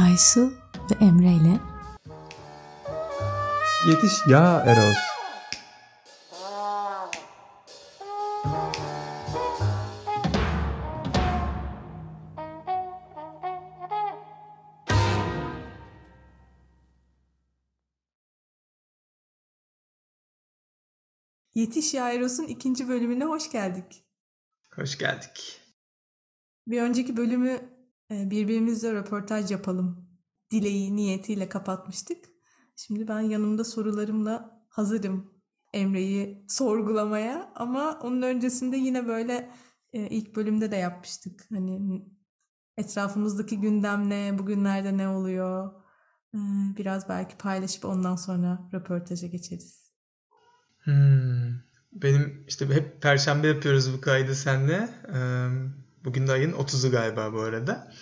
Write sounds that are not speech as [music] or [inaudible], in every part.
Aysu ve Emre ile Yetiş ya Eros. Yetiş Ya Eros'un ikinci bölümüne hoş geldik. Hoş geldik. Bir önceki bölümü birbirimizle röportaj yapalım dileği niyetiyle kapatmıştık. Şimdi ben yanımda sorularımla hazırım Emre'yi sorgulamaya ama onun öncesinde yine böyle e, ilk bölümde de yapmıştık. Hani etrafımızdaki gündem ne, bugünlerde ne oluyor? E, biraz belki paylaşıp ondan sonra röportaja geçeriz. Hmm. Benim işte hep perşembe yapıyoruz bu kaydı senle. Bugün de ayın 30'u galiba bu arada.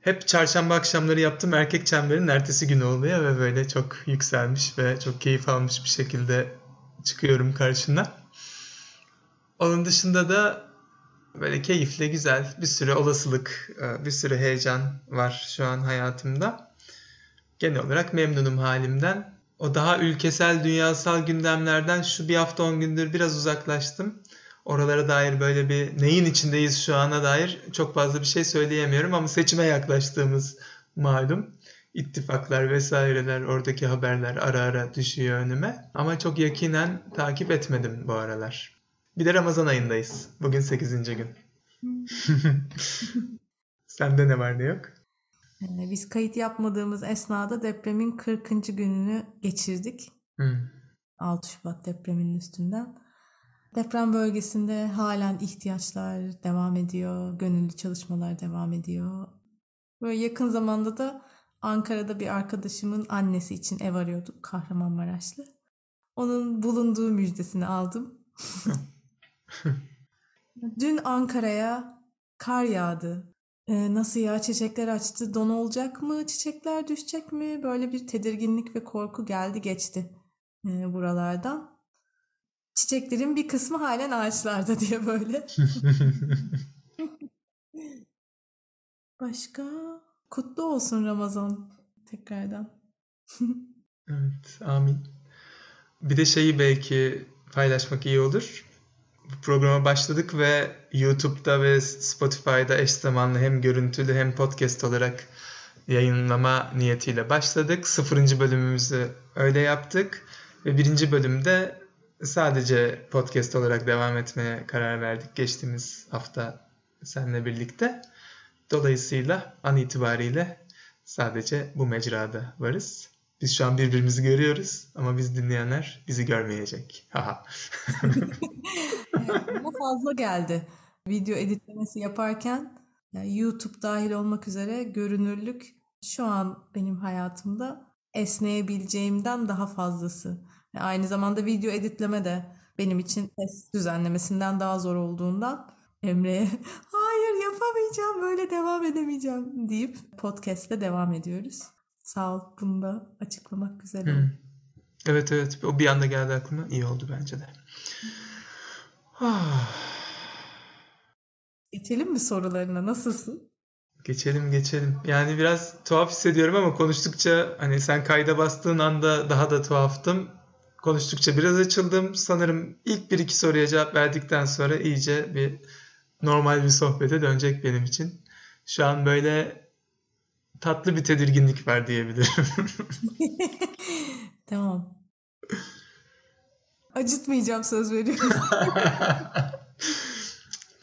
Hep çarşamba akşamları yaptığım erkek çemberin ertesi günü oluyor ve böyle çok yükselmiş ve çok keyif almış bir şekilde çıkıyorum karşına. Onun dışında da böyle keyifli, güzel bir sürü olasılık, bir sürü heyecan var şu an hayatımda. Genel olarak memnunum halimden. O daha ülkesel, dünyasal gündemlerden şu bir hafta on gündür biraz uzaklaştım. Oralara dair böyle bir neyin içindeyiz şu ana dair çok fazla bir şey söyleyemiyorum ama seçime yaklaştığımız malum. İttifaklar vesaireler, oradaki haberler ara ara düşüyor önüme. Ama çok yakinen takip etmedim bu aralar. Bir de Ramazan ayındayız. Bugün 8. gün. [laughs] Sende ne var ne yok? Ee, biz kayıt yapmadığımız esnada depremin 40. gününü geçirdik. Hmm. 6 Şubat depreminin üstünden. Deprem bölgesinde halen ihtiyaçlar devam ediyor, gönüllü çalışmalar devam ediyor. Böyle yakın zamanda da Ankara'da bir arkadaşımın annesi için ev arıyorduk Kahramanmaraşlı. Onun bulunduğu müjdesini aldım. [laughs] Dün Ankara'ya kar yağdı. Ee, nasıl ya çiçekler açtı don olacak mı çiçekler düşecek mi böyle bir tedirginlik ve korku geldi geçti e, buralardan. Çiçeklerin bir kısmı halen ağaçlarda [laughs] diye böyle. [laughs] Başka kutlu olsun Ramazan tekrardan. [laughs] evet amin. Bir de şeyi belki paylaşmak iyi olur bu programa başladık ve YouTube'da ve Spotify'da eş zamanlı hem görüntülü hem podcast olarak yayınlama niyetiyle başladık. Sıfırıncı bölümümüzü öyle yaptık. Ve birinci bölümde sadece podcast olarak devam etmeye karar verdik geçtiğimiz hafta seninle birlikte. Dolayısıyla an itibariyle sadece bu mecrada varız. Biz şu an birbirimizi görüyoruz ama biz dinleyenler bizi görmeyecek. Haha. Bana [laughs] fazla geldi. Video editlemesi yaparken yani YouTube dahil olmak üzere görünürlük şu an benim hayatımda esneyebileceğimden daha fazlası. Aynı zamanda video editleme de benim için ses düzenlemesinden daha zor olduğundan Emre'ye [laughs] hayır yapamayacağım böyle devam edemeyeceğim deyip podcast'te devam ediyoruz. Sağ ol bunu da açıklamak güzel oldu. Hmm. Evet evet o bir anda geldi aklıma iyi oldu bence de. Geçelim mi sorularına? Nasılsın? Geçelim geçelim. Yani biraz tuhaf hissediyorum ama konuştukça hani sen kayda bastığın anda daha da tuhaftım. Konuştukça biraz açıldım. Sanırım ilk bir iki soruya cevap verdikten sonra iyice bir normal bir sohbete dönecek benim için. Şu an böyle tatlı bir tedirginlik var diyebilirim. [laughs] tamam. Acıtmayacağım söz veriyorum. [laughs]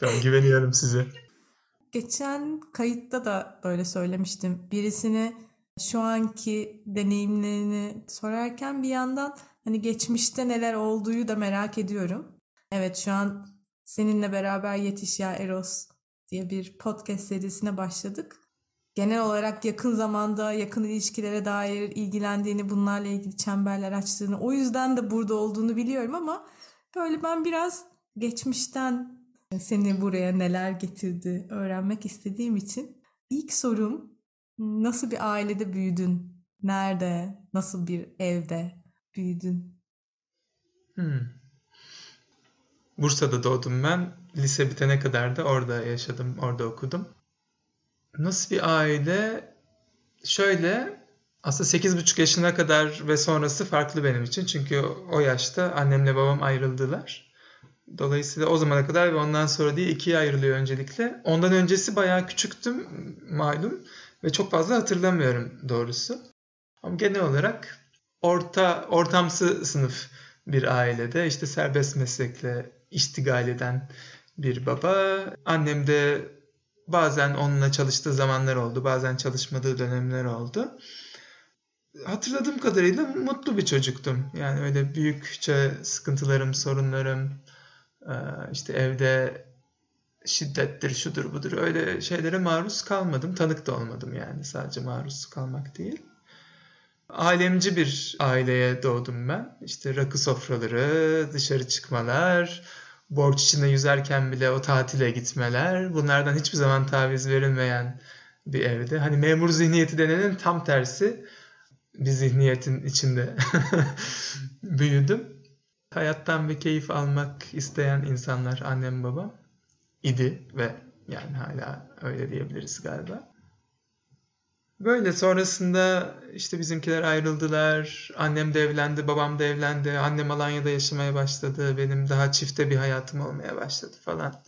tamam güveniyorum size. Geçen kayıtta da böyle söylemiştim. Birisine şu anki deneyimlerini sorarken bir yandan hani geçmişte neler olduğu da merak ediyorum. Evet şu an seninle beraber Yetiş Ya Eros diye bir podcast serisine başladık genel olarak yakın zamanda yakın ilişkilere dair ilgilendiğini, bunlarla ilgili çemberler açtığını, o yüzden de burada olduğunu biliyorum ama böyle ben biraz geçmişten seni buraya neler getirdi öğrenmek istediğim için ilk sorum nasıl bir ailede büyüdün? Nerede? Nasıl bir evde büyüdün? Hmm. Bursa'da doğdum ben. Lise bitene kadar da orada yaşadım, orada okudum. Nasıl bir aile? Şöyle aslında 8,5 yaşına kadar ve sonrası farklı benim için. Çünkü o yaşta annemle babam ayrıldılar. Dolayısıyla o zamana kadar ve ondan sonra diye ikiye ayrılıyor öncelikle. Ondan öncesi bayağı küçüktüm malum ve çok fazla hatırlamıyorum doğrusu. Ama genel olarak orta ortamsı sınıf bir ailede işte serbest meslekle iştigal eden bir baba. Annem de bazen onunla çalıştığı zamanlar oldu, bazen çalışmadığı dönemler oldu. Hatırladığım kadarıyla mutlu bir çocuktum. Yani öyle büyükçe sıkıntılarım, sorunlarım, e, işte evde şiddettir, şudur budur öyle şeylere maruz kalmadım. Tanık da olmadım yani sadece maruz kalmak değil. Alemci bir aileye doğdum ben. İşte rakı sofraları, dışarı çıkmalar, borç içinde yüzerken bile o tatile gitmeler. Bunlardan hiçbir zaman taviz verilmeyen bir evde. Hani memur zihniyeti denenin tam tersi bir zihniyetin içinde [laughs] büyüdüm. Hayattan bir keyif almak isteyen insanlar annem babam idi ve yani hala öyle diyebiliriz galiba. Böyle sonrasında işte bizimkiler ayrıldılar. Annem de evlendi, babam da evlendi. Annem Alanya'da yaşamaya başladı. Benim daha çifte bir hayatım olmaya başladı falan.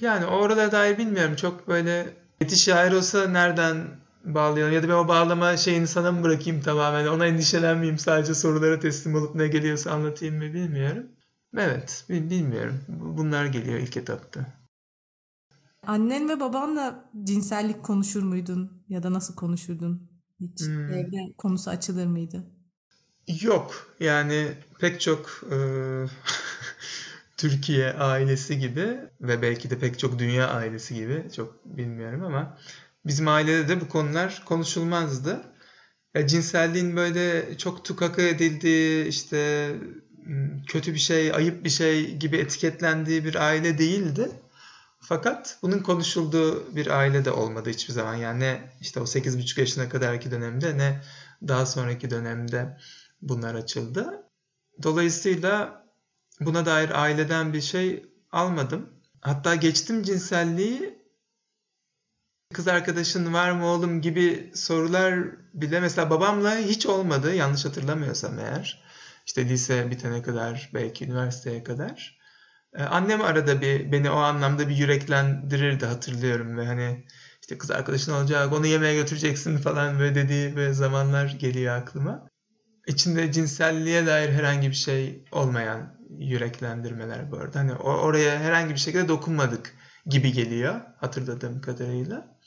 Yani orada dair bilmiyorum. Çok böyle yetiş şair olsa nereden bağlayalım? Ya da ben o bağlama şeyini sana mı bırakayım tamamen? Ona endişelenmeyeyim sadece sorulara teslim olup ne geliyorsa anlatayım mı bilmiyorum. Evet, bilmiyorum. Bunlar geliyor ilk etapta. Annen ve babanla cinsellik konuşur muydun? Ya da nasıl konuşurdun? Hiç hmm. evde konusu açılır mıydı? Yok. Yani pek çok e, [laughs] Türkiye ailesi gibi ve belki de pek çok dünya ailesi gibi çok bilmiyorum ama bizim ailede de bu konular konuşulmazdı. Ya cinselliğin böyle çok tukaka edildiği işte kötü bir şey, ayıp bir şey gibi etiketlendiği bir aile değildi. Fakat bunun konuşulduğu bir aile de olmadı hiçbir zaman. Yani ne işte o 8,5 yaşına kadarki dönemde ne daha sonraki dönemde bunlar açıldı. Dolayısıyla buna dair aileden bir şey almadım. Hatta geçtim cinselliği kız arkadaşın var mı oğlum gibi sorular bile mesela babamla hiç olmadı yanlış hatırlamıyorsam eğer. İşte lise bitene kadar belki üniversiteye kadar. Ee, annem arada bir beni o anlamda bir yüreklendirirdi hatırlıyorum ve hani işte kız arkadaşın olacak onu yemeğe götüreceksin falan böyle dediği böyle zamanlar geliyor aklıma. İçinde cinselliğe dair herhangi bir şey olmayan yüreklendirmeler bu arada. Hani oraya herhangi bir şekilde dokunmadık gibi geliyor hatırladığım kadarıyla.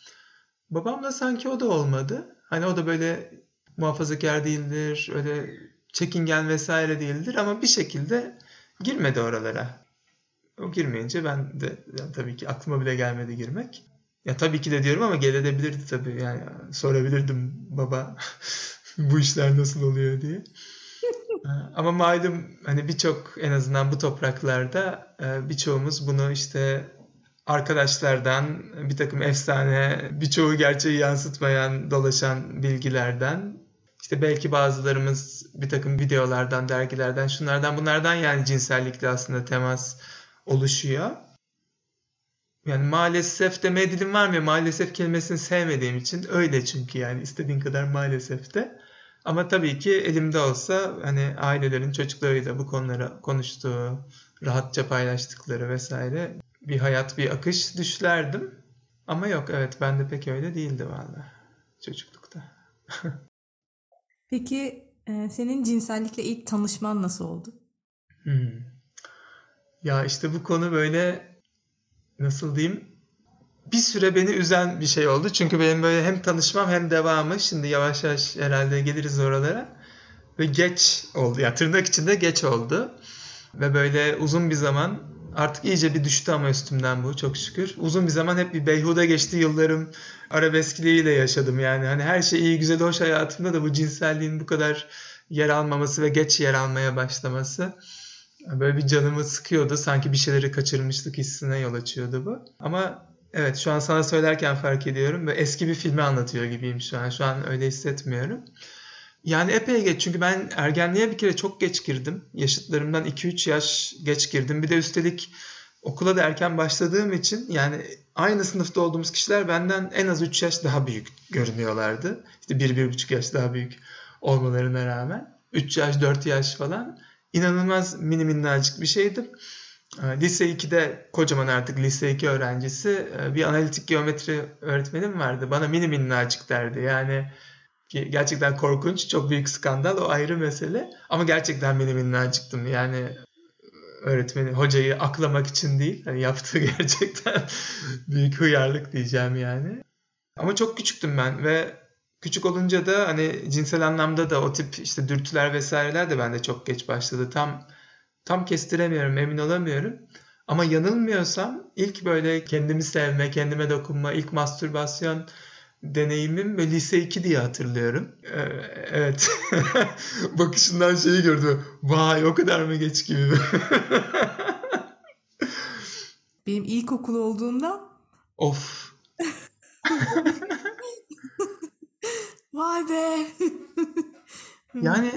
Babamla sanki o da olmadı. Hani o da böyle muhafazakar değildir, öyle çekingen vesaire değildir ama bir şekilde girmedi oralara. O girmeyince ben de yani tabii ki aklıma bile gelmedi girmek. Ya tabii ki de diyorum ama gelebilirdi tabii. Yani sorabilirdim baba [laughs] bu işler nasıl oluyor diye. [laughs] ama malum hani birçok en azından bu topraklarda e, birçoğumuz bunu işte arkadaşlardan bir takım efsane birçoğu gerçeği yansıtmayan dolaşan bilgilerden işte belki bazılarımız bir takım videolardan, dergilerden, şunlardan bunlardan yani cinsellikle aslında temas oluşuyor. Yani maalesef demeye dilim var mı? Maalesef kelimesini sevmediğim için öyle çünkü yani istediğin kadar maalesef de. Ama tabii ki elimde olsa hani ailelerin çocuklarıyla bu konuları konuştuğu, rahatça paylaştıkları vesaire bir hayat, bir akış düşlerdim. Ama yok evet ben de pek öyle değildi valla çocuklukta. [laughs] Peki e, senin cinsellikle ilk tanışman nasıl oldu? Hmm. Ya işte bu konu böyle nasıl diyeyim bir süre beni üzen bir şey oldu. Çünkü benim böyle hem tanışmam hem devamı şimdi yavaş yavaş herhalde geliriz oralara. Ve geç oldu. Ya yani tırnak içinde geç oldu. Ve böyle uzun bir zaman artık iyice bir düştü ama üstümden bu çok şükür. Uzun bir zaman hep bir beyhude geçti yıllarım. Arabeskliğiyle yaşadım yani. Hani her şey iyi güzel hoş hayatımda da bu cinselliğin bu kadar yer almaması ve geç yer almaya başlaması Böyle bir canımı sıkıyordu. Sanki bir şeyleri kaçırmışlık hissine yol açıyordu bu. Ama evet şu an sana söylerken fark ediyorum ve eski bir filmi anlatıyor gibiyim şu an. Şu an öyle hissetmiyorum. Yani epey geç çünkü ben ergenliğe bir kere çok geç girdim. Yaşıtlarımdan 2-3 yaş geç girdim. Bir de üstelik okula da erken başladığım için yani aynı sınıfta olduğumuz kişiler benden en az 3 yaş daha büyük görünüyorlardı. İşte 1-1,5 yaş daha büyük olmalarına rağmen. 3 yaş, 4 yaş falan. İnanılmaz mini minnacık bir şeydim. Ee, lise 2'de kocaman artık lise 2 öğrencisi e, bir analitik geometri öğretmenim vardı. Bana mini minnacık derdi. Yani gerçekten korkunç, çok büyük skandal o ayrı mesele. Ama gerçekten mini minnacıktım. Yani öğretmeni, hocayı aklamak için değil. Hani yaptığı [laughs] gerçekten büyük hıyarlık diyeceğim yani. Ama çok küçüktüm ben ve küçük olunca da hani cinsel anlamda da o tip işte dürtüler vesaireler de bende çok geç başladı. Tam tam kestiremiyorum, emin olamıyorum. Ama yanılmıyorsam ilk böyle kendimi sevme, kendime dokunma, ilk mastürbasyon deneyimim ve lise 2 diye hatırlıyorum. Ee, evet. [laughs] Bakışından şeyi gördü. Vay o kadar mı geç gibi. [laughs] Benim ilkokul olduğunda Of. [laughs] Vay be. [laughs] yani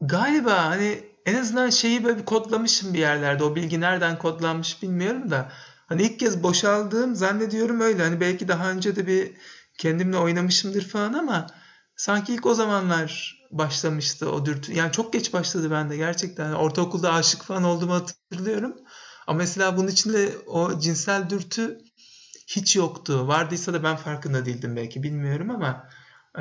galiba hani en azından şeyi böyle kodlamışım bir yerlerde. O bilgi nereden kodlanmış bilmiyorum da. Hani ilk kez boşaldığım zannediyorum öyle. Hani belki daha önce de bir kendimle oynamışımdır falan ama sanki ilk o zamanlar başlamıştı o dürtü. Yani çok geç başladı bende gerçekten. Ortaokulda aşık falan olduğumu hatırlıyorum. Ama mesela bunun içinde o cinsel dürtü hiç yoktu. Vardıysa da ben farkında değildim belki bilmiyorum ama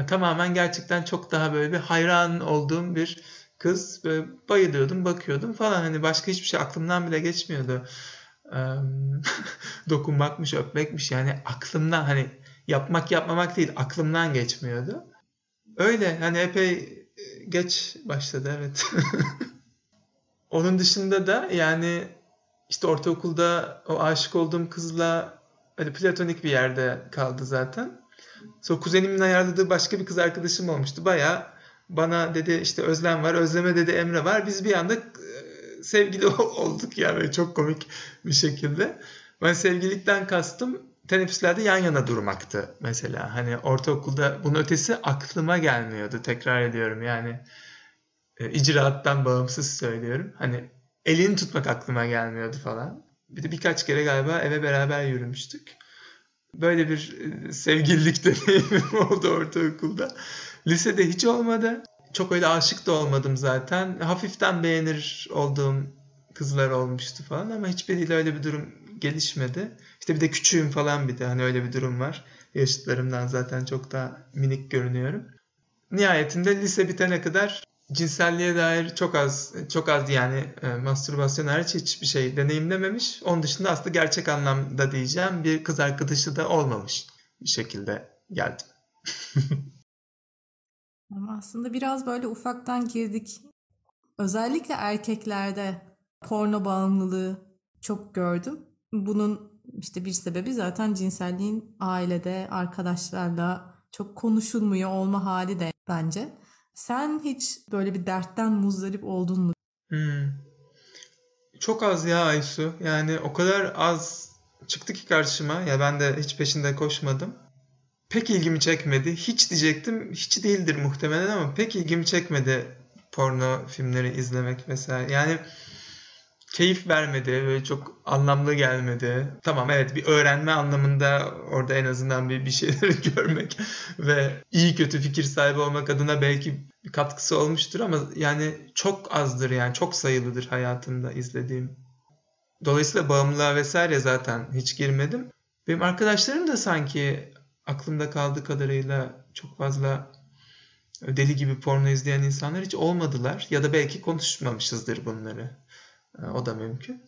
tamamen gerçekten çok daha böyle bir hayran olduğum bir kız. Böyle bayılıyordum, bakıyordum falan. Hani başka hiçbir şey aklımdan bile geçmiyordu. [laughs] dokunmakmış, öpmekmiş yani aklımdan hani yapmak yapmamak değil aklımdan geçmiyordu. Öyle hani epey e, geç başladı evet. [laughs] Onun dışında da yani işte ortaokulda o aşık olduğum kızla hani platonik bir yerde kaldı zaten. Sonra kuzenimin ayarladığı başka bir kız arkadaşım olmuştu. Baya bana dedi işte Özlem var, Özlem'e dedi Emre var. Biz bir anda sevgili [laughs] olduk yani çok komik bir şekilde. Ben sevgilikten kastım teneffüslerde yan yana durmaktı mesela. Hani ortaokulda bunun ötesi aklıma gelmiyordu. Tekrar ediyorum yani icraattan bağımsız söylüyorum. Hani elini tutmak aklıma gelmiyordu falan. Bir de birkaç kere galiba eve beraber yürümüştük. Böyle bir e, sevgililik [laughs] deneyimim oldu ortaokulda. Lisede hiç olmadı. Çok öyle aşık da olmadım zaten. Hafiften beğenir olduğum kızlar olmuştu falan ama hiçbiriyle öyle bir durum gelişmedi. İşte bir de küçüğüm falan bir de hani öyle bir durum var. Yaşıtlarımdan zaten çok daha minik görünüyorum. Nihayetinde lise bitene kadar cinselliğe dair çok az çok az yani e, mastürbasyon hariç hiçbir şey deneyimlememiş. Onun dışında aslında gerçek anlamda diyeceğim bir kız arkadaşı da olmamış bir şekilde geldim. [laughs] Ama aslında biraz böyle ufaktan girdik. Özellikle erkeklerde porno bağımlılığı çok gördüm. Bunun işte bir sebebi zaten cinselliğin ailede, arkadaşlarla çok konuşulmuyor olma hali de bence. Sen hiç böyle bir dertten muzdarip oldun mu? Hmm. Çok az ya Aysu. Yani o kadar az çıktı ki karşıma. Ya ben de hiç peşinde koşmadım. Pek ilgimi çekmedi. Hiç diyecektim. Hiç değildir muhtemelen ama pek ilgimi çekmedi porno filmleri izlemek vesaire. Yani keyif vermedi. Böyle çok anlamlı gelmedi. Tamam evet bir öğrenme anlamında orada en azından bir, bir şeyleri [laughs] görmek ve iyi kötü fikir sahibi olmak adına belki bir katkısı olmuştur ama yani çok azdır yani çok sayılıdır hayatımda izlediğim. Dolayısıyla bağımlılığa vesaire zaten hiç girmedim. Benim arkadaşlarım da sanki aklımda kaldığı kadarıyla çok fazla deli gibi porno izleyen insanlar hiç olmadılar. Ya da belki konuşmamışızdır bunları. Ee, o da mümkün.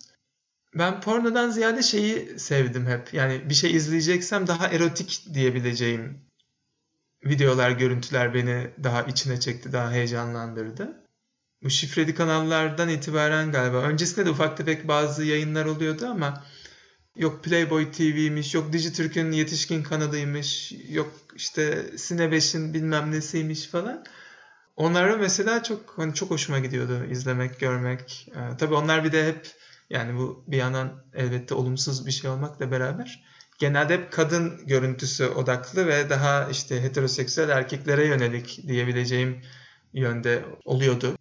Ben pornodan ziyade şeyi sevdim hep. Yani bir şey izleyeceksem daha erotik diyebileceğim videolar, görüntüler beni daha içine çekti, daha heyecanlandırdı. Bu şifreli kanallardan itibaren galiba. Öncesinde de ufak tefek bazı yayınlar oluyordu ama yok Playboy TV'ymiş, yok Dijitürk'ün yetişkin kanalıymış, yok işte Sine 5'in bilmem nesiymiş falan. Onlara mesela çok hani çok hoşuma gidiyordu izlemek, görmek. Ee, tabii onlar bir de hep yani bu bir yandan elbette olumsuz bir şey olmakla beraber genelde hep kadın görüntüsü odaklı ve daha işte heteroseksüel erkeklere yönelik diyebileceğim yönde oluyordu.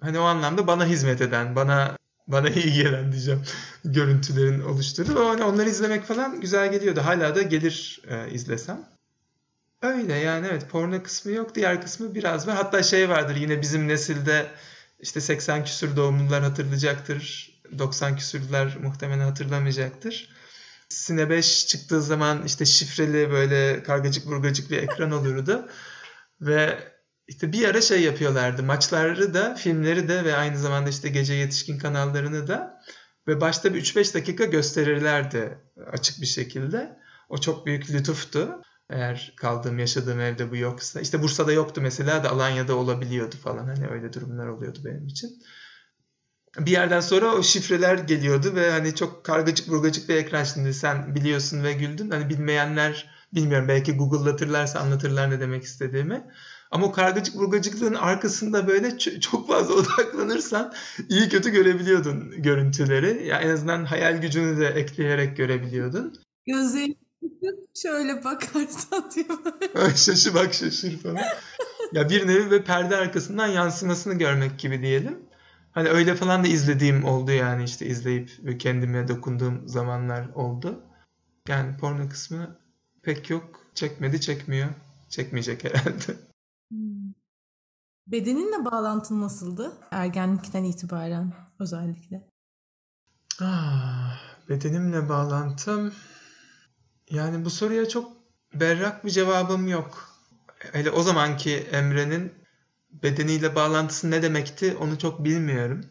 Hani o anlamda bana hizmet eden, bana bana iyi gelen diyeceğim görüntülerin oluşturdu. Ama hani onları izlemek falan güzel geliyordu. Hala da gelir e, izlesem. Öyle yani evet porno kısmı yok. Diğer kısmı biraz var. Hatta şey vardır yine bizim nesilde işte 80 küsür doğumlular hatırlayacaktır. 90 küsürler muhtemelen hatırlamayacaktır. Sine 5 çıktığı zaman işte şifreli böyle kargacık burgacık bir ekran olurdu. Ve işte bir ara şey yapıyorlardı. Maçları da, filmleri de ve aynı zamanda işte gece yetişkin kanallarını da ve başta bir 3-5 dakika gösterirlerdi açık bir şekilde. O çok büyük lütuftu. Eğer kaldığım, yaşadığım evde bu yoksa. işte Bursa'da yoktu mesela da Alanya'da olabiliyordu falan. Hani öyle durumlar oluyordu benim için. Bir yerden sonra o şifreler geliyordu ve hani çok kargacık burgacık bir ekran şimdi sen biliyorsun ve güldün. Hani bilmeyenler bilmiyorum belki Google'latırlarsa anlatırlar ne demek istediğimi. Ama o kargacık burgacıklığın arkasında böyle çok fazla [laughs] odaklanırsan iyi kötü görebiliyordun görüntüleri. Yani en azından hayal gücünü de ekleyerek görebiliyordun. Gözlerini şöyle bakarsan diyor. şaşı bak şaşır falan. ya bir nevi ve perde arkasından yansımasını görmek gibi diyelim. Hani öyle falan da izlediğim oldu yani işte izleyip kendime dokunduğum zamanlar oldu. Yani porno kısmı pek yok. Çekmedi, çekmiyor. Çekmeyecek herhalde. Hmm. Bedeninle bağlantın nasıldı? Ergenlikten itibaren özellikle. Ah, bedenimle bağlantım yani bu soruya çok berrak bir cevabım yok. Hele o zamanki Emre'nin bedeniyle bağlantısı ne demekti onu çok bilmiyorum.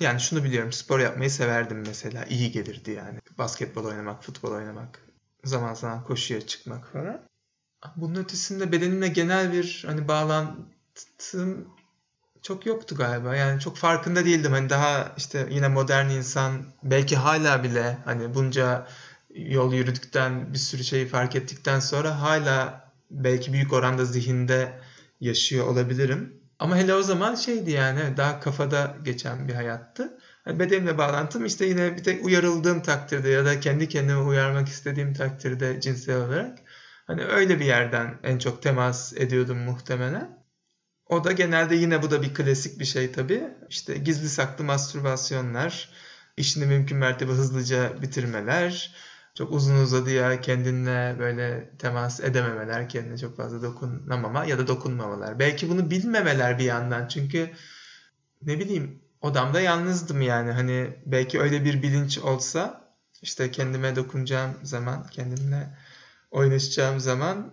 Yani şunu biliyorum spor yapmayı severdim mesela iyi gelirdi yani. Basketbol oynamak, futbol oynamak, zaman zaman koşuya çıkmak falan. Bunun ötesinde bedenimle genel bir hani bağlantım çok yoktu galiba. Yani çok farkında değildim. Hani daha işte yine modern insan belki hala bile hani bunca yol yürüdükten bir sürü şeyi fark ettikten sonra hala belki büyük oranda zihinde yaşıyor olabilirim. Ama hele o zaman şeydi yani daha kafada geçen bir hayattı. Yani bedenimle bağlantım işte yine bir tek uyarıldığım takdirde ya da kendi kendime uyarmak istediğim takdirde cinsel olarak Hani öyle bir yerden en çok temas ediyordum muhtemelen. O da genelde yine bu da bir klasik bir şey tabii. İşte gizli saklı mastürbasyonlar, işini mümkün mertebe hızlıca bitirmeler, çok uzun uzadıya kendinle böyle temas edememeler, kendine çok fazla dokunamama ya da dokunmamalar. Belki bunu bilmemeler bir yandan çünkü ne bileyim odamda yalnızdım yani hani belki öyle bir bilinç olsa işte kendime dokunacağım zaman kendimle oynaşacağım zaman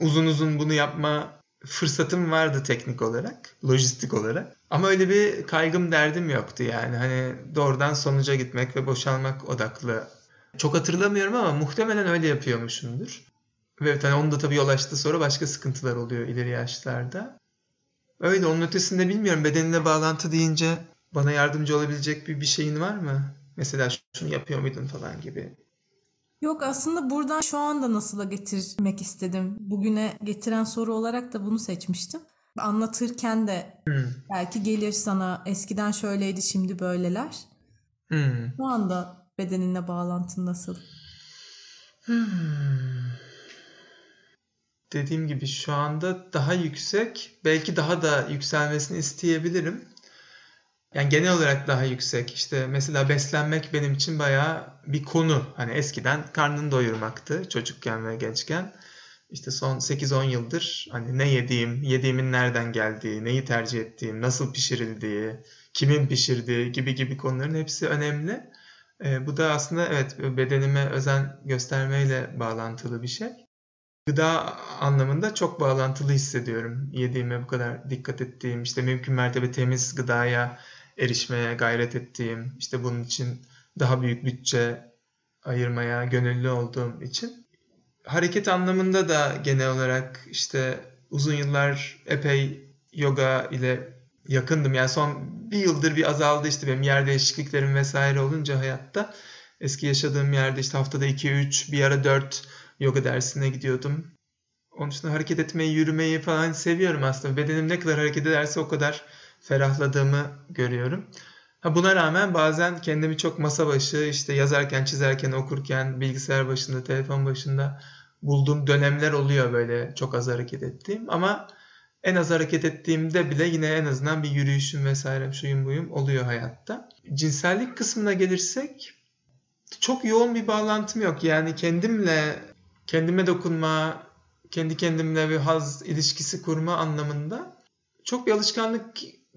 uzun uzun bunu yapma fırsatım vardı teknik olarak, lojistik olarak. Ama öyle bir kaygım derdim yoktu yani. Hani doğrudan sonuca gitmek ve boşalmak odaklı. Çok hatırlamıyorum ama muhtemelen öyle yapıyormuşumdur. Ve evet, hani onun da tabii yol açtığı sonra başka sıkıntılar oluyor ileri yaşlarda. Öyle onun ötesinde bilmiyorum. Bedenine bağlantı deyince bana yardımcı olabilecek bir, bir şeyin var mı? Mesela şunu yapıyor muydun falan gibi. Yok aslında buradan şu anda nasıla getirmek istedim. Bugüne getiren soru olarak da bunu seçmiştim. Anlatırken de hmm. belki gelir sana eskiden şöyleydi şimdi böyleler. Hmm. Şu anda bedeninle bağlantın nasıl? Hmm. Dediğim gibi şu anda daha yüksek. Belki daha da yükselmesini isteyebilirim. Yani genel olarak daha yüksek. İşte mesela beslenmek benim için bayağı bir konu. Hani eskiden karnını doyurmaktı çocukken ve gençken. İşte son 8-10 yıldır hani ne yediğim, yediğimin nereden geldiği, neyi tercih ettiğim, nasıl pişirildiği, kimin pişirdiği gibi gibi konuların hepsi önemli. E, bu da aslında evet bedenime özen göstermeyle bağlantılı bir şey. Gıda anlamında çok bağlantılı hissediyorum. Yediğime bu kadar dikkat ettiğim, işte mümkün mertebe temiz gıdaya erişmeye gayret ettiğim, işte bunun için daha büyük bütçe ayırmaya gönüllü olduğum için. Hareket anlamında da genel olarak işte uzun yıllar epey yoga ile yakındım. Yani son bir yıldır bir azaldı işte benim yer değişikliklerim vesaire olunca hayatta. Eski yaşadığım yerde işte haftada 2-3 bir ara 4 yoga dersine gidiyordum. Onun dışında hareket etmeyi, yürümeyi falan seviyorum aslında. Bedenim ne kadar hareket ederse o kadar ferahladığımı görüyorum. Ha buna rağmen bazen kendimi çok masa başı işte yazarken, çizerken, okurken, bilgisayar başında, telefon başında bulduğum dönemler oluyor böyle çok az hareket ettiğim. Ama en az hareket ettiğimde bile yine en azından bir yürüyüşüm vesaire şuyum buyum oluyor hayatta. Cinsellik kısmına gelirsek çok yoğun bir bağlantım yok. Yani kendimle, kendime dokunma, kendi kendimle bir haz ilişkisi kurma anlamında çok bir alışkanlık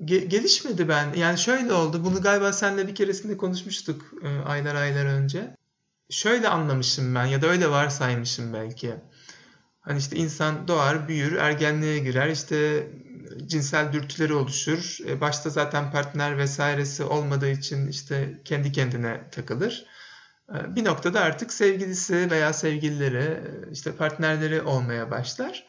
gelişmedi ben. Yani şöyle oldu. Bunu galiba seninle bir keresinde konuşmuştuk e, aylar aylar önce. Şöyle anlamışım ben ya da öyle varsaymışım belki. Hani işte insan doğar, büyür, ergenliğe girer, işte cinsel dürtüleri oluşur. E, başta zaten partner vesairesi olmadığı için işte kendi kendine takılır. E, bir noktada artık sevgilisi veya sevgilileri, işte partnerleri olmaya başlar.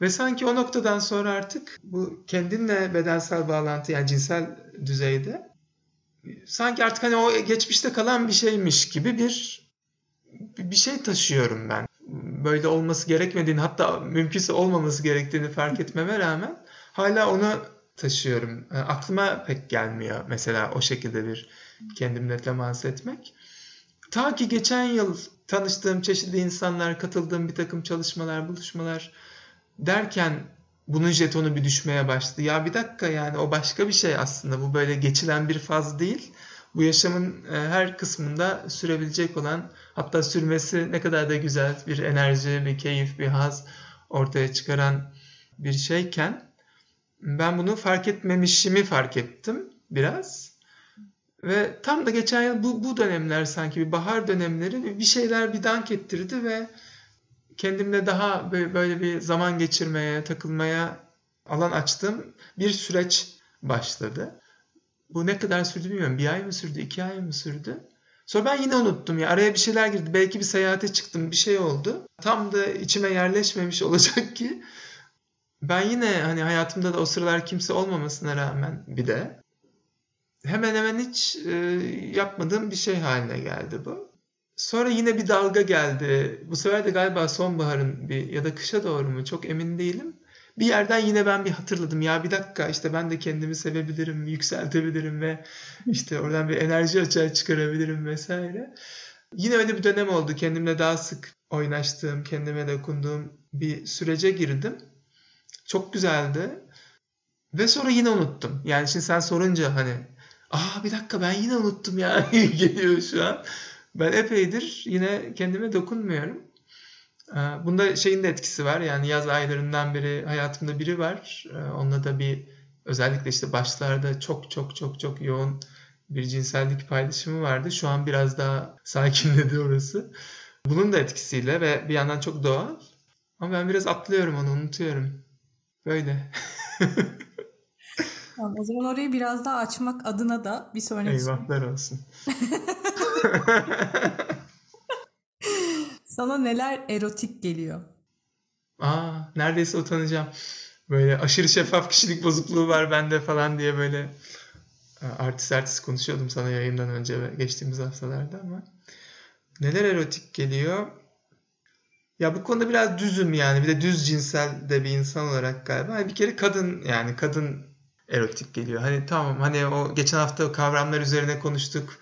Ve sanki o noktadan sonra artık bu kendinle bedensel bağlantı yani cinsel düzeyde sanki artık hani o geçmişte kalan bir şeymiş gibi bir bir şey taşıyorum ben. Böyle olması gerekmediğini hatta mümkünse olmaması gerektiğini fark etmeme rağmen hala onu taşıyorum. Yani aklıma pek gelmiyor mesela o şekilde bir kendimle temas etmek. Ta ki geçen yıl tanıştığım çeşitli insanlar, katıldığım bir takım çalışmalar, buluşmalar derken bunun jetonu bir düşmeye başladı. Ya bir dakika yani o başka bir şey aslında. Bu böyle geçilen bir faz değil. Bu yaşamın e, her kısmında sürebilecek olan hatta sürmesi ne kadar da güzel bir enerji, bir keyif, bir haz ortaya çıkaran bir şeyken ben bunu fark etmemişimi fark ettim biraz. Ve tam da geçen yıl bu, bu dönemler sanki bir bahar dönemleri bir şeyler bir dank ettirdi ve kendimle daha böyle bir zaman geçirmeye, takılmaya alan açtığım bir süreç başladı. Bu ne kadar sürdü bilmiyorum. Bir ay mı sürdü, iki ay mı sürdü? Sonra ben yine unuttum ya. Araya bir şeyler girdi. Belki bir seyahate çıktım, bir şey oldu. Tam da içime yerleşmemiş [laughs] olacak ki ben yine hani hayatımda da o sıralar kimse olmamasına rağmen bir de hemen hemen hiç e, yapmadığım bir şey haline geldi bu. Sonra yine bir dalga geldi. Bu sefer de galiba sonbaharın bir ya da kışa doğru mu çok emin değilim. Bir yerden yine ben bir hatırladım. Ya bir dakika işte ben de kendimi sevebilirim, yükseltebilirim ve işte oradan bir enerji açığa çıkarabilirim vesaire. Yine öyle bir dönem oldu. Kendimle daha sık oynaştığım, kendime dokunduğum bir sürece girdim. Çok güzeldi. Ve sonra yine unuttum. Yani şimdi sen sorunca hani aa bir dakika ben yine unuttum ya [laughs] geliyor şu an. Ben epeydir yine kendime dokunmuyorum. Ee, bunda şeyin de etkisi var. Yani yaz aylarından beri hayatımda biri var. Ee, onunla da bir özellikle işte başlarda çok çok çok çok yoğun bir cinsellik paylaşımı vardı. Şu an biraz daha [laughs] sakinledi orası. Bunun da etkisiyle ve bir yandan çok doğal. Ama ben biraz atlıyorum onu, unutuyorum. Böyle. [laughs] Tamam, o zaman orayı biraz daha açmak adına da bir sonraki... Eyvahlar olsun. [laughs] Sana neler erotik geliyor? Aa, neredeyse utanacağım. Böyle aşırı şeffaf kişilik bozukluğu var bende falan diye böyle e, artist artist konuşuyordum sana yayından önce ve geçtiğimiz haftalarda ama neler erotik geliyor? Ya bu konuda biraz düzüm yani. Bir de düz cinsel de bir insan olarak galiba. Bir kere kadın yani kadın erotik geliyor. Hani tamam hani o geçen hafta kavramlar üzerine konuştuk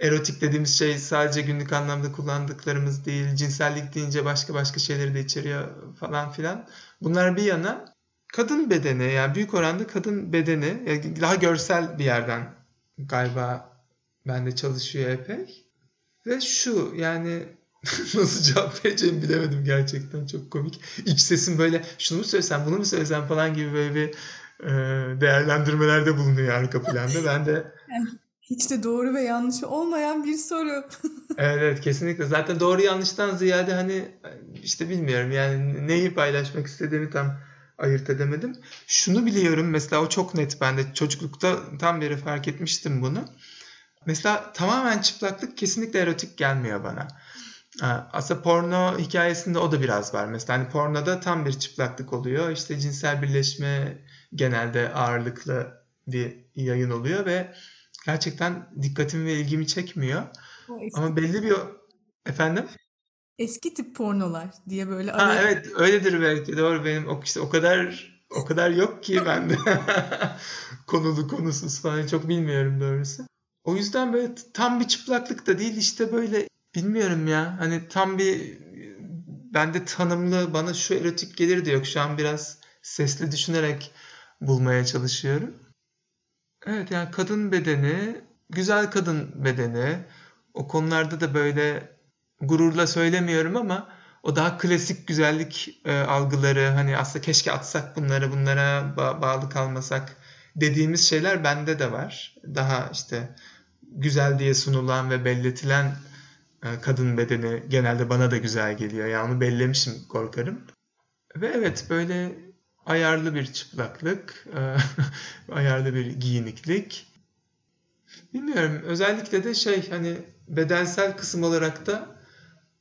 erotik dediğimiz şey sadece günlük anlamda kullandıklarımız değil. Cinsellik deyince başka başka şeyleri de içeriyor falan filan. Bunlar bir yana kadın bedeni yani büyük oranda kadın bedeni yani daha görsel bir yerden galiba bende çalışıyor epey. Ve şu yani [laughs] nasıl cevap vereceğimi bilemedim gerçekten çok komik. İç sesim böyle şunu mu söylesem bunu mu söylesem falan gibi böyle bir e, değerlendirmelerde bulunuyor arka planda. Ben de [laughs] hiç de doğru ve yanlışı olmayan bir soru. [laughs] evet, evet kesinlikle. Zaten doğru yanlıştan ziyade hani işte bilmiyorum yani neyi paylaşmak istediğimi tam ayırt edemedim. Şunu biliyorum mesela o çok net bende. Çocuklukta tam beri fark etmiştim bunu. Mesela tamamen çıplaklık kesinlikle erotik gelmiyor bana. Aslında porno hikayesinde o da biraz var. Mesela hani pornoda tam bir çıplaklık oluyor. İşte cinsel birleşme genelde ağırlıklı bir yayın oluyor ve gerçekten dikkatimi ve ilgimi çekmiyor. Ama belli bir efendim eski tip pornolar diye böyle ha, araya... evet öyledir belki doğru benim o işte o kadar o kadar yok ki bende [laughs] konulu konusuz falan çok bilmiyorum doğrusu. O yüzden böyle tam bir çıplaklık da değil işte böyle bilmiyorum ya hani tam bir bende tanımlı bana şu erotik gelir de yok şu an biraz sesli düşünerek bulmaya çalışıyorum. Evet yani kadın bedeni, güzel kadın bedeni. O konularda da böyle gururla söylemiyorum ama o daha klasik güzellik e, algıları hani aslında keşke atsak bunları bunlara ba- bağlı kalmasak dediğimiz şeyler bende de var. Daha işte güzel diye sunulan ve belletilen e, kadın bedeni genelde bana da güzel geliyor. Yani onu bellemişim korkarım. Ve evet böyle ayarlı bir çıplaklık, e, [laughs] ayarlı bir giyiniklik. Bilmiyorum özellikle de şey hani bedensel kısım olarak da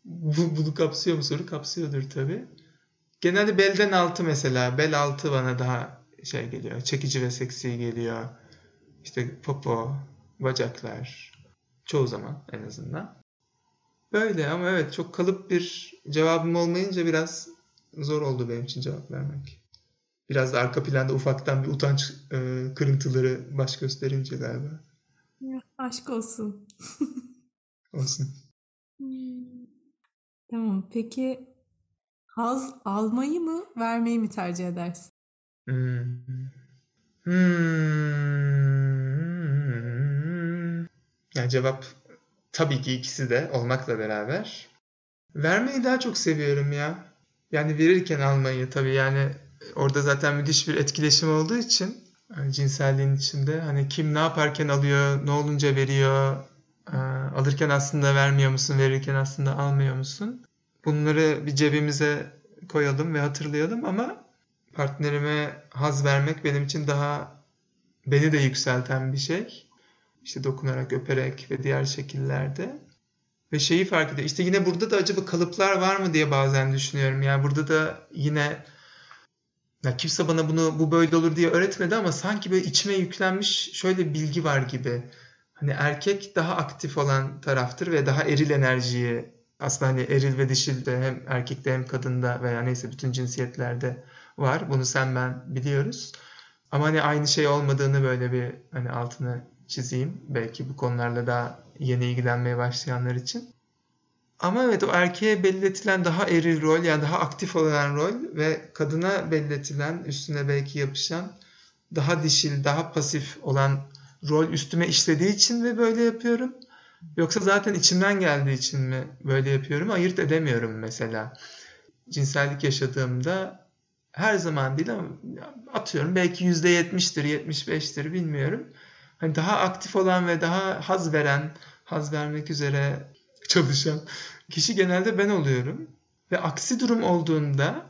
bu, bunu kapsıyor mu soru? Kapsıyordur tabii. Genelde belden altı mesela. Bel altı bana daha şey geliyor. Çekici ve seksi geliyor. İşte popo, bacaklar. Çoğu zaman en azından. Böyle ama evet çok kalıp bir cevabım olmayınca biraz zor oldu benim için cevap vermek. Biraz da arka planda ufaktan bir utanç e, kırıntıları baş gösterince galiba. Aşk olsun. [laughs] Olsun. Tamam. Peki haz almayı mı vermeyi mi tercih edersin? Hmm. Hmm. Yani cevap tabii ki ikisi de olmakla beraber. Vermeyi daha çok seviyorum ya. Yani verirken almayı tabii yani orada zaten müthiş bir etkileşim olduğu için yani cinselliğin içinde hani kim ne yaparken alıyor, ne olunca veriyor, e, alırken aslında vermiyor musun, verirken aslında almıyor musun? Bunları bir cebimize koyalım ve hatırlayalım ama partnerime haz vermek benim için daha beni de yükselten bir şey. İşte dokunarak, öperek ve diğer şekillerde. Ve şeyi fark ediyor. İşte yine burada da acaba kalıplar var mı diye bazen düşünüyorum. Yani burada da yine ya kimse bana bunu bu böyle olur diye öğretmedi ama sanki böyle içime yüklenmiş şöyle bilgi var gibi. Hani erkek daha aktif olan taraftır ve daha eril enerjiyi aslında hani eril ve dişil de hem erkekte hem kadında veya neyse bütün cinsiyetlerde var. Bunu sen ben biliyoruz. Ama hani aynı şey olmadığını böyle bir hani altını çizeyim. Belki bu konularla daha yeni ilgilenmeye başlayanlar için. Ama evet o erkeğe belletilen daha eril rol yani daha aktif olan rol ve kadına belletilen üstüne belki yapışan daha dişil, daha pasif olan rol üstüme işlediği için ve böyle yapıyorum. Yoksa zaten içimden geldiği için mi böyle yapıyorum ayırt edemiyorum mesela. Cinsellik yaşadığımda her zaman değil ama atıyorum belki %70'tir, 75'tir bilmiyorum. Hani daha aktif olan ve daha haz veren, haz vermek üzere çalışan kişi genelde ben oluyorum. Ve aksi durum olduğunda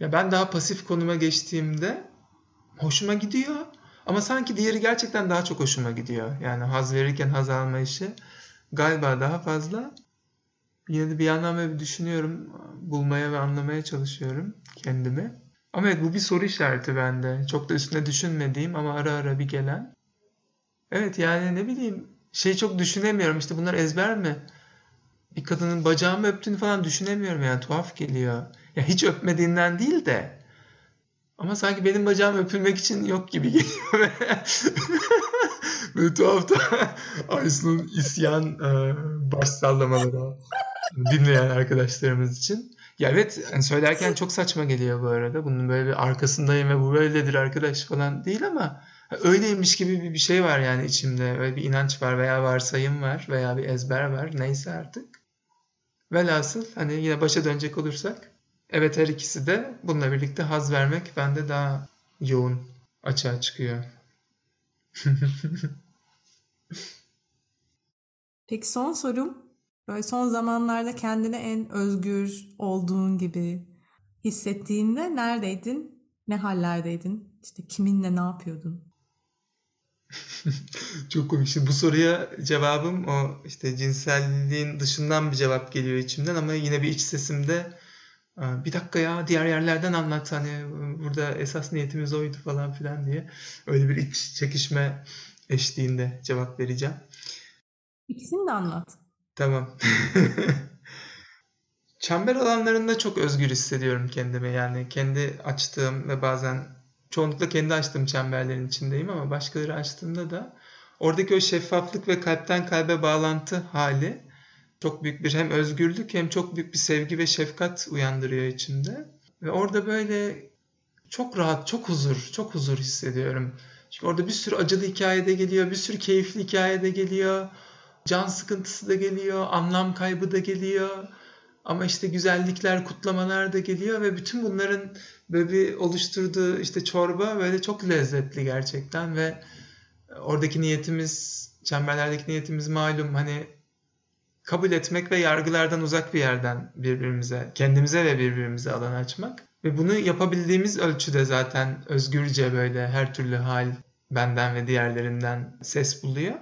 ya ben daha pasif konuma geçtiğimde hoşuma gidiyor. Ama sanki diğeri gerçekten daha çok hoşuma gidiyor. Yani haz verirken haz alma işi galiba daha fazla. Yine de bir yandan böyle düşünüyorum. Bulmaya ve anlamaya çalışıyorum kendimi. Ama evet bu bir soru işareti bende. Çok da üstüne düşünmediğim ama ara ara bir gelen. Evet yani ne bileyim şey çok düşünemiyorum. İşte bunlar ezber mi? Bir kadının bacağımı öptüğünü falan düşünemiyorum yani tuhaf geliyor. Ya hiç öpmediğinden değil de ama sanki benim bacağım öpülmek için yok gibi geliyor. [laughs] Böyle tuhaf da Aysun'un isyan e, baş sallamaları dinleyen arkadaşlarımız için. Ya evet yani söylerken çok saçma geliyor bu arada. Bunun böyle bir arkasındayım ve bu böyledir arkadaş falan değil ama öyleymiş gibi bir şey var yani içimde. Öyle bir inanç var veya varsayım var veya bir ezber var neyse artık. Velhasıl hani yine başa dönecek olursak evet her ikisi de bununla birlikte haz vermek bende daha yoğun açığa çıkıyor. [laughs] Peki son sorum. Böyle son zamanlarda kendini en özgür olduğun gibi hissettiğinde neredeydin? Ne hallerdeydin? İşte kiminle ne yapıyordun? [laughs] Çok komik. Şimdi bu soruya cevabım o işte cinselliğin dışından bir cevap geliyor içimden ama yine bir iç sesimde bir dakika ya diğer yerlerden anlat hani burada esas niyetimiz oydu falan filan diye öyle bir iç çekişme eşliğinde cevap vereceğim. İkisini de anlat. Tamam. [laughs] Çember alanlarında çok özgür hissediyorum kendimi. Yani kendi açtığım ve bazen çoğunlukla kendi açtığım çemberlerin içindeyim ama başkaları açtığında da oradaki o şeffaflık ve kalpten kalbe bağlantı hali çok büyük bir hem özgürlük hem çok büyük bir sevgi ve şefkat uyandırıyor içimde. Ve orada böyle çok rahat, çok huzur, çok huzur hissediyorum. Çünkü orada bir sürü acılı hikaye de geliyor, bir sürü keyifli hikaye de geliyor. Can sıkıntısı da geliyor, anlam kaybı da geliyor. Ama işte güzellikler, kutlamalar da geliyor ve bütün bunların böyle bir oluşturduğu işte çorba böyle çok lezzetli gerçekten ve oradaki niyetimiz, çemberlerdeki niyetimiz malum hani kabul etmek ve yargılardan uzak bir yerden birbirimize, kendimize ve birbirimize alan açmak. Ve bunu yapabildiğimiz ölçüde zaten özgürce böyle her türlü hal benden ve diğerlerinden ses buluyor.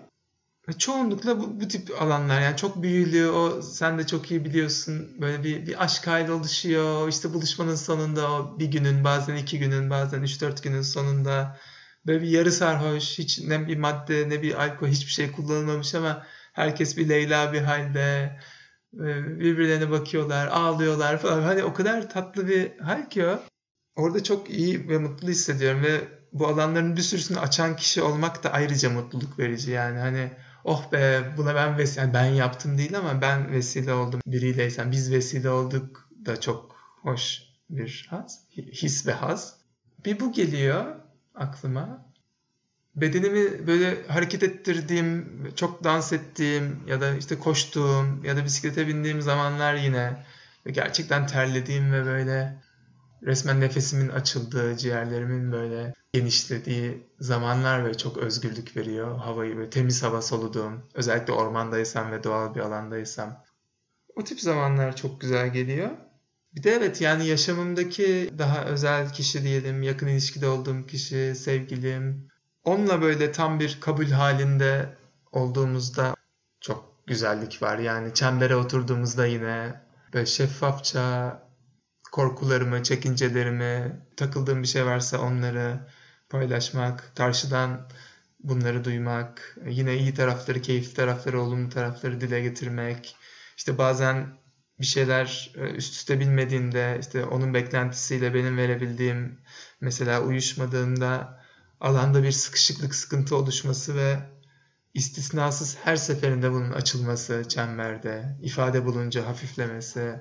Çoğunlukla bu, bu tip alanlar yani çok büyülü o sen de çok iyi biliyorsun böyle bir, bir aşk hali oluşuyor. İşte buluşmanın sonunda o bir günün bazen iki günün bazen üç dört günün sonunda böyle bir yarı sarhoş hiç ne bir madde ne bir alkol hiçbir şey kullanılmamış ama herkes bir Leyla bir halde birbirlerine bakıyorlar ağlıyorlar falan. Hani o kadar tatlı bir hal ki o. Orada çok iyi ve mutlu hissediyorum ve bu alanların bir sürüsünü açan kişi olmak da ayrıca mutluluk verici yani. Hani oh be buna ben vesile yani ben yaptım değil ama ben vesile oldum biriyleysen. Biz vesile olduk da çok hoş bir haz his ve haz. Bir bu geliyor aklıma. Bedenimi böyle hareket ettirdiğim çok dans ettiğim ya da işte koştuğum ya da bisiklete bindiğim zamanlar yine gerçekten terlediğim ve böyle resmen nefesimin açıldığı, ciğerlerimin böyle genişlediği zamanlar ve çok özgürlük veriyor. Havayı böyle temiz hava soluduğum, özellikle ormandaysam ve doğal bir alandaysam. O tip zamanlar çok güzel geliyor. Bir de evet yani yaşamımdaki daha özel kişi diyelim, yakın ilişkide olduğum kişi, sevgilim. Onunla böyle tam bir kabul halinde olduğumuzda çok güzellik var. Yani çembere oturduğumuzda yine böyle şeffafça korkularımı, çekincelerimi, takıldığım bir şey varsa onları paylaşmak, karşıdan bunları duymak, yine iyi tarafları, keyifli tarafları, olumlu tarafları dile getirmek. İşte bazen bir şeyler e, üst üste bilmediğinde işte onun beklentisiyle benim verebildiğim mesela uyuşmadığında alanda bir sıkışıklık, sıkıntı oluşması ve istisnasız her seferinde bunun açılması çemberde, ifade bulunca hafiflemesi,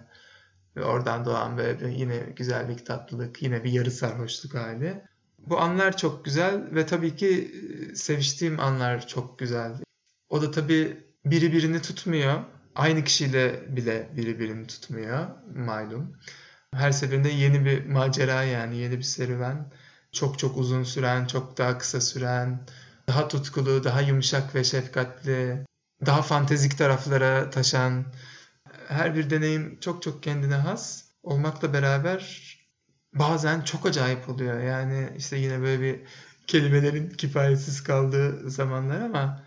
ve oradan doğan böyle yine güzel bir tatlılık, yine bir yarı sarhoşluk hali. Bu anlar çok güzel ve tabii ki e, seviştiğim anlar çok güzel. O da tabii biri birini tutmuyor. Aynı kişiyle bile biri birini tutmuyor malum. Her seferinde yeni bir macera yani yeni bir serüven. Çok çok uzun süren, çok daha kısa süren, daha tutkulu, daha yumuşak ve şefkatli, daha fantezik taraflara taşan her bir deneyim çok çok kendine has olmakla beraber bazen çok acayip oluyor. Yani işte yine böyle bir kelimelerin kifayetsiz kaldığı zamanlar ama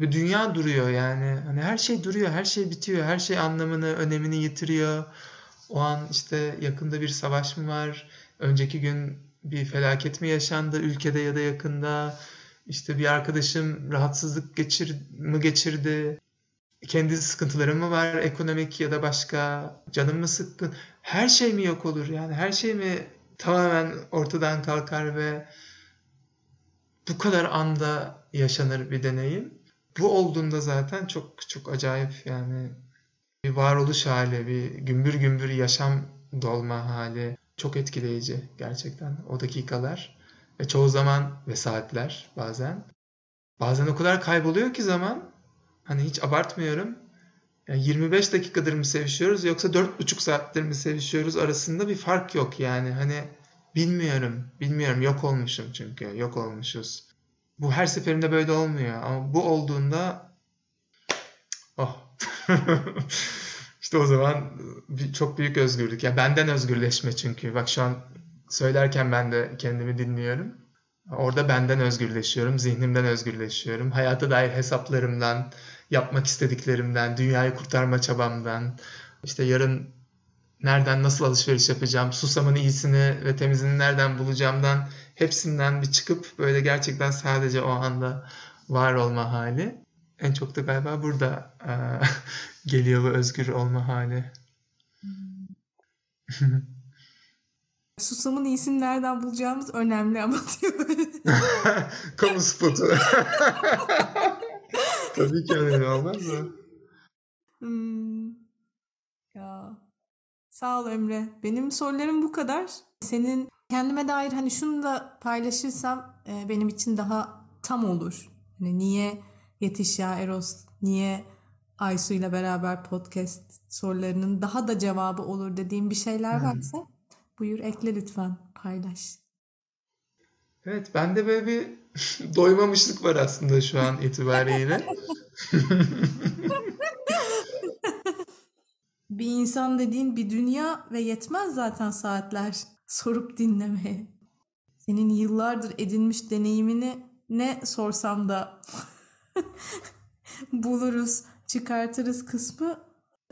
ve dünya duruyor yani. Hani her şey duruyor, her şey bitiyor, her şey anlamını, önemini yitiriyor. O an işte yakında bir savaş mı var? Önceki gün bir felaket mi yaşandı ülkede ya da yakında? İşte bir arkadaşım rahatsızlık geçir mi geçirdi? kendi sıkıntılarım mı var ekonomik ya da başka canım mı sıkkın her şey mi yok olur yani her şey mi tamamen ortadan kalkar ve bu kadar anda yaşanır bir deneyim. Bu olduğunda zaten çok çok acayip yani bir varoluş hali, bir gümbür gümbür yaşam dolma hali çok etkileyici gerçekten o dakikalar ve çoğu zaman ve saatler bazen. Bazen o kadar kayboluyor ki zaman Hani hiç abartmıyorum. Yani 25 dakikadır mı sevişiyoruz yoksa 4,5 saattir mi sevişiyoruz arasında bir fark yok yani. Hani bilmiyorum. Bilmiyorum. Yok olmuşum çünkü. Yok olmuşuz. Bu her seferinde böyle olmuyor. Ama bu olduğunda oh. [laughs] işte o zaman çok büyük özgürlük. Ya benden özgürleşme çünkü. Bak şu an söylerken ben de kendimi dinliyorum. Orada benden özgürleşiyorum, zihnimden özgürleşiyorum. Hayata dair hesaplarımdan, yapmak istediklerimden, dünyayı kurtarma çabamdan, işte yarın nereden nasıl alışveriş yapacağım, susamın iyisini ve temizini nereden bulacağımdan hepsinden bir çıkıp böyle gerçekten sadece o anda var olma hali. En çok da galiba burada e, [laughs] geliyor bu özgür olma hali. [laughs] Susamın iyisini nereden bulacağımız önemli ama [laughs] diyor. Kamu spotu. Tabii ki öyle olmaz mı? Hmm. Ya. Sağ ol Emre. Benim sorularım bu kadar. Senin Kendime dair hani şunu da paylaşırsam e, benim için daha tam olur. Hani niye Yetiş Ya Eros, niye Aysu ile beraber podcast sorularının daha da cevabı olur dediğim bir şeyler varsa buyur ekle lütfen paylaş. Evet bende böyle bir [laughs] doymamışlık var aslında şu an itibariyle. [laughs] bir insan dediğin bir dünya ve yetmez zaten saatler sorup dinlemeye. Senin yıllardır edinmiş deneyimini ne sorsam da [laughs] buluruz, çıkartırız kısmı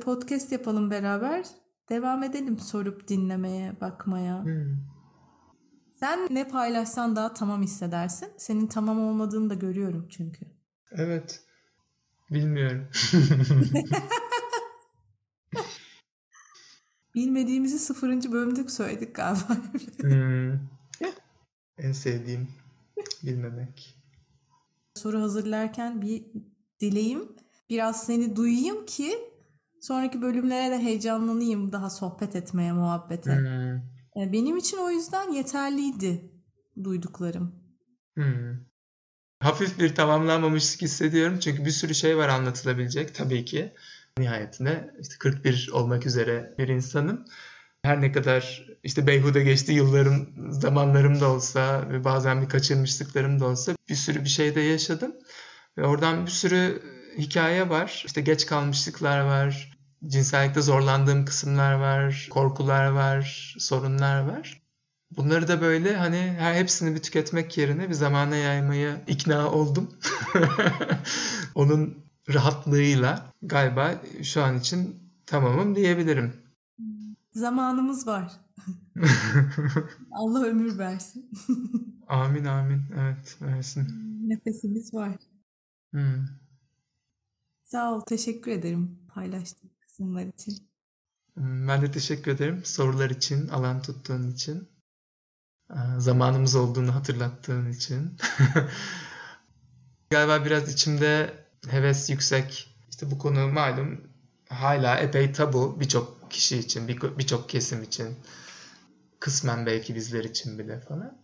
podcast yapalım beraber. Devam edelim sorup dinlemeye, bakmaya. Hmm. Sen ne paylaşsan daha tamam hissedersin. Senin tamam olmadığını da görüyorum çünkü. Evet. Bilmiyorum. [laughs] Bilmediğimizi sıfırıncı bölümde söyledik galiba. hmm. En sevdiğim bilmemek. Soru hazırlarken bir dileğim biraz seni duyayım ki sonraki bölümlere de heyecanlanayım daha sohbet etmeye, muhabbete. Hmm. Benim için o yüzden yeterliydi duyduklarım. Hmm. Hafif bir tamamlanmamışlık hissediyorum çünkü bir sürü şey var anlatılabilecek tabii ki. Nihayetinde işte 41 olmak üzere bir insanım. Her ne kadar işte beyhude geçti yıllarım, zamanlarım da olsa ve bazen bir kaçırmışlıklarım da olsa bir sürü bir şey de yaşadım. Ve oradan bir sürü hikaye var. İşte geç kalmışlıklar var, cinsellikte zorlandığım kısımlar var, korkular var, sorunlar var. Bunları da böyle hani her hepsini bir tüketmek yerine bir zamana yaymaya ikna oldum. [laughs] Onun rahatlığıyla galiba şu an için tamamım diyebilirim. Zamanımız var. [laughs] Allah ömür versin. amin amin. Evet versin. Nefesimiz var. Hmm. Sağ ol. Teşekkür ederim paylaştığın kısımlar için. Ben de teşekkür ederim sorular için, alan tuttuğun için. Zamanımız olduğunu hatırlattığın için. [laughs] Galiba biraz içimde heves yüksek. İşte bu konu malum hala epey tabu birçok kişi için, birçok kesim için. Kısmen belki bizler için bile falan.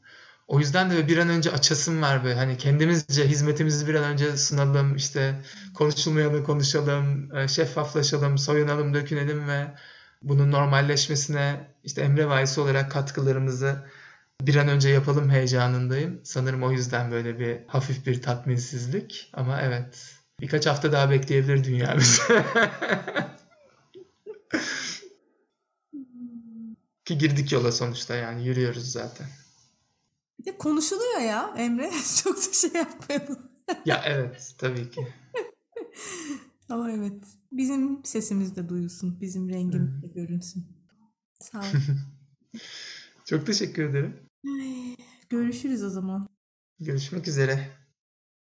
O yüzden de bir an önce açasım var böyle hani kendimizce hizmetimizi bir an önce sunalım işte konuşulmayanı konuşalım, şeffaflaşalım, soyunalım, dökünelim ve bunun normalleşmesine işte emre vaisi olarak katkılarımızı bir an önce yapalım heyecanındayım. Sanırım o yüzden böyle bir hafif bir tatminsizlik ama evet birkaç hafta daha bekleyebilir dünyamız. [laughs] Ki girdik yola sonuçta yani yürüyoruz zaten. Bir de konuşuluyor ya Emre. [laughs] Çok da şey yapmayalım. ya evet tabii ki. [laughs] Ama evet. Bizim sesimiz de duyulsun. Bizim rengimiz de görünsün. Sağ ol. [laughs] Çok teşekkür ederim. Görüşürüz o zaman. Görüşmek üzere.